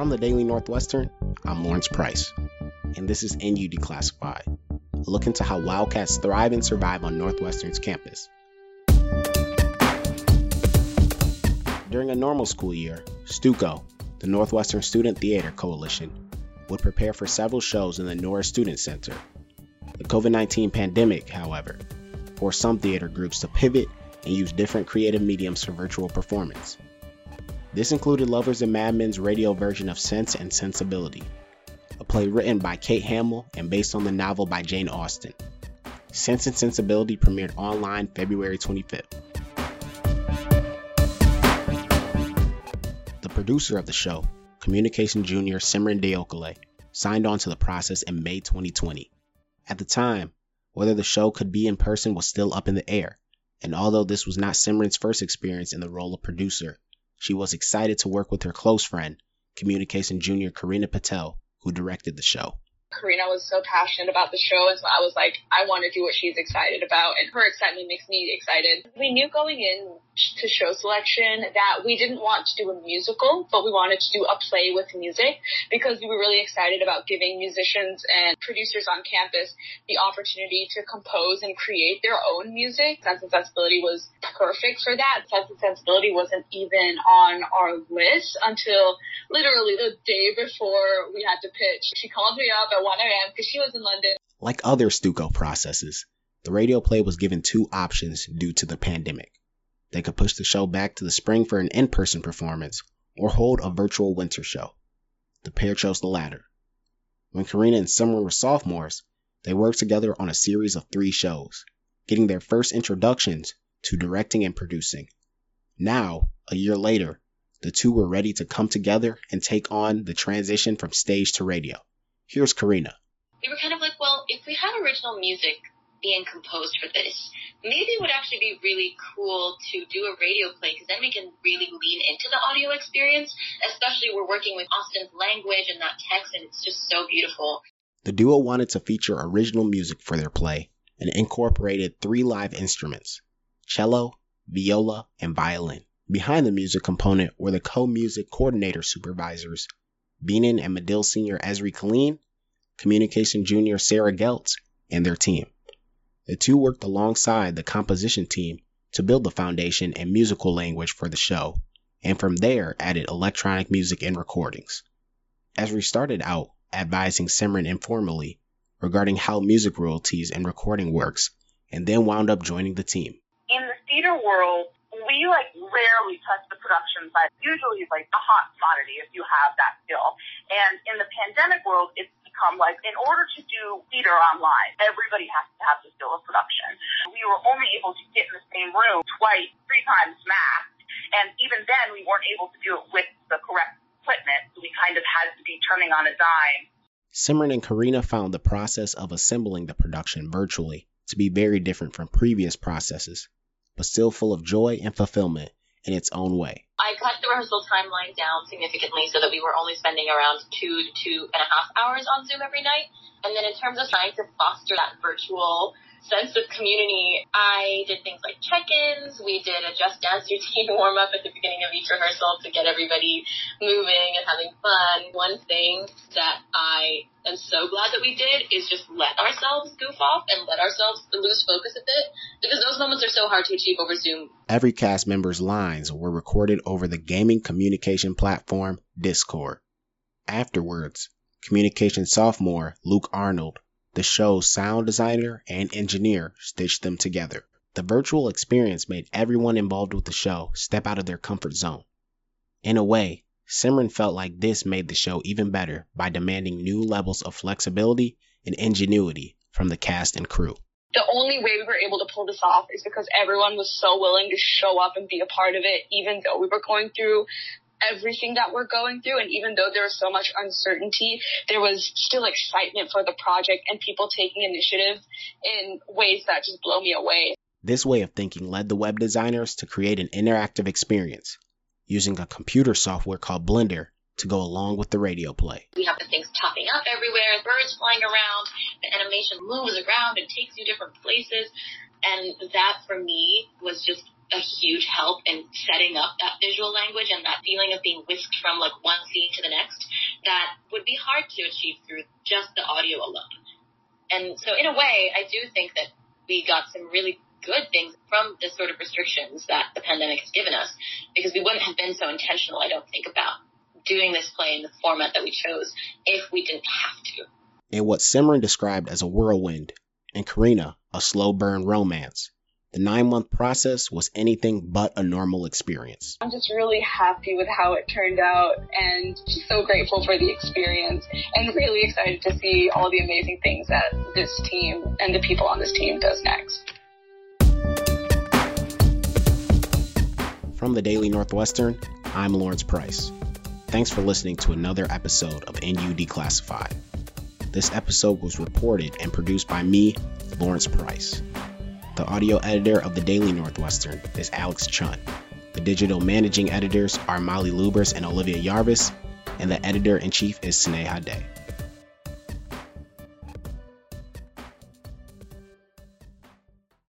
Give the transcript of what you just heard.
From the Daily Northwestern, I'm Lawrence Price, and this is NU Declassified, look into how Wildcats thrive and survive on Northwestern's campus. During a normal school year, STUCO, the Northwestern Student Theater Coalition, would prepare for several shows in the Norris Student Center. The COVID 19 pandemic, however, forced some theater groups to pivot and use different creative mediums for virtual performance. This included Lovers and Madmen's radio version of Sense and Sensibility, a play written by Kate Hamill and based on the novel by Jane Austen. Sense and Sensibility premiered online February 25th. The producer of the show, communication junior Simran Deokale, signed on to the process in May 2020. At the time, whether the show could be in person was still up in the air, and although this was not Simran's first experience in the role of producer, she was excited to work with her close friend, communication junior Karina Patel, who directed the show. Karina was so passionate about the show, and so I was like, I want to do what she's excited about, and her excitement makes me excited. We knew going in to show selection that we didn't want to do a musical, but we wanted to do a play with music because we were really excited about giving musicians and producers on campus the opportunity to compose and create their own music. Sense and Sensibility was perfect for that. Sense and Sensibility wasn't even on our list until literally the day before we had to pitch. She called me up at 1 a.m. because she was in London. Like other Stuco processes, the radio play was given two options due to the pandemic. They could push the show back to the spring for an in person performance or hold a virtual winter show. The pair chose the latter. When Karina and Simran were sophomores, they worked together on a series of three shows, getting their first introductions to directing and producing. Now, a year later, the two were ready to come together and take on the transition from stage to radio. Here's Karina. We were kind of like, well, if we have original music being composed for this, maybe it would actually be really cool to do a radio play because then we can really lean into the audio experience, especially we're working with Austen's language and that text, and it's just so beautiful. The duo wanted to feature original music for their play and incorporated three live instruments cello, viola, and violin. Behind the music component were the co-music coordinator supervisors, Bienen and Medill senior Esri Colleen, communication junior Sarah Geltz, and their team. The two worked alongside the composition team to build the foundation and musical language for the show, and from there added electronic music and recordings. Esri started out advising Simran informally regarding how music royalties and recording works, and then wound up joining the team. In the theater world, we like rarely touch the production side. Usually it's like a hot commodity if you have that skill. And in the pandemic world, it's become like in order to do theater online, everybody has to have the skill of production. We were only able to get in the same room twice, three times max. And even then we weren't able to do it with the correct equipment. So we kind of had to be turning on a dime. Simran and Karina found the process of assembling the production virtually to be very different from previous processes but still full of joy and fulfillment in its own way. I cut the rehearsal timeline down significantly so that we were only spending around two to two and a half hours on Zoom every night. And then in terms of trying to foster that virtual sense of community, I did things like check-ins. We did a Just Dance routine warm up at the beginning of each rehearsal to get everybody moving and having fun. One thing that I am so glad that we did is just let ourselves goof off and let ourselves lose focus a bit because those moments are so hard to achieve over Zoom. Every cast member's lines were recorded over the gaming communication platform Discord. Afterwards, communication sophomore Luke Arnold the show's sound designer and engineer stitched them together. The virtual experience made everyone involved with the show step out of their comfort zone. In a way, Simran felt like this made the show even better by demanding new levels of flexibility and ingenuity from the cast and crew. The only way we were able to pull this off is because everyone was so willing to show up and be a part of it, even though we were going through everything that we're going through. And even though there was so much uncertainty, there was still excitement for the project and people taking initiative in ways that just blow me away. This way of thinking led the web designers to create an interactive experience using a computer software called Blender to go along with the radio play. We have the things topping up everywhere, birds flying around, the animation moves around and takes you different places. And that for me was just a huge help in setting up that visual language and that feeling of being whisked from like one scene to the next that would be hard to achieve through just the audio alone. And so in a way, I do think that we got some really good things from the sort of restrictions that the pandemic has given us because we wouldn't have been so intentional, I don't think, about doing this play in the format that we chose if we didn't have to. And what Simran described as a whirlwind, and Karina, a slow burn romance, the nine month process was anything but a normal experience. I'm just really happy with how it turned out and just so grateful for the experience and really excited to see all the amazing things that this team and the people on this team does next. From the Daily Northwestern, I'm Lawrence Price. Thanks for listening to another episode of NU Declassified. This episode was reported and produced by me, Lawrence Price. The audio editor of the Daily Northwestern is Alex Chun. The digital managing editors are Molly Lubers and Olivia Yarvis, and the editor in chief is Sneha Dey.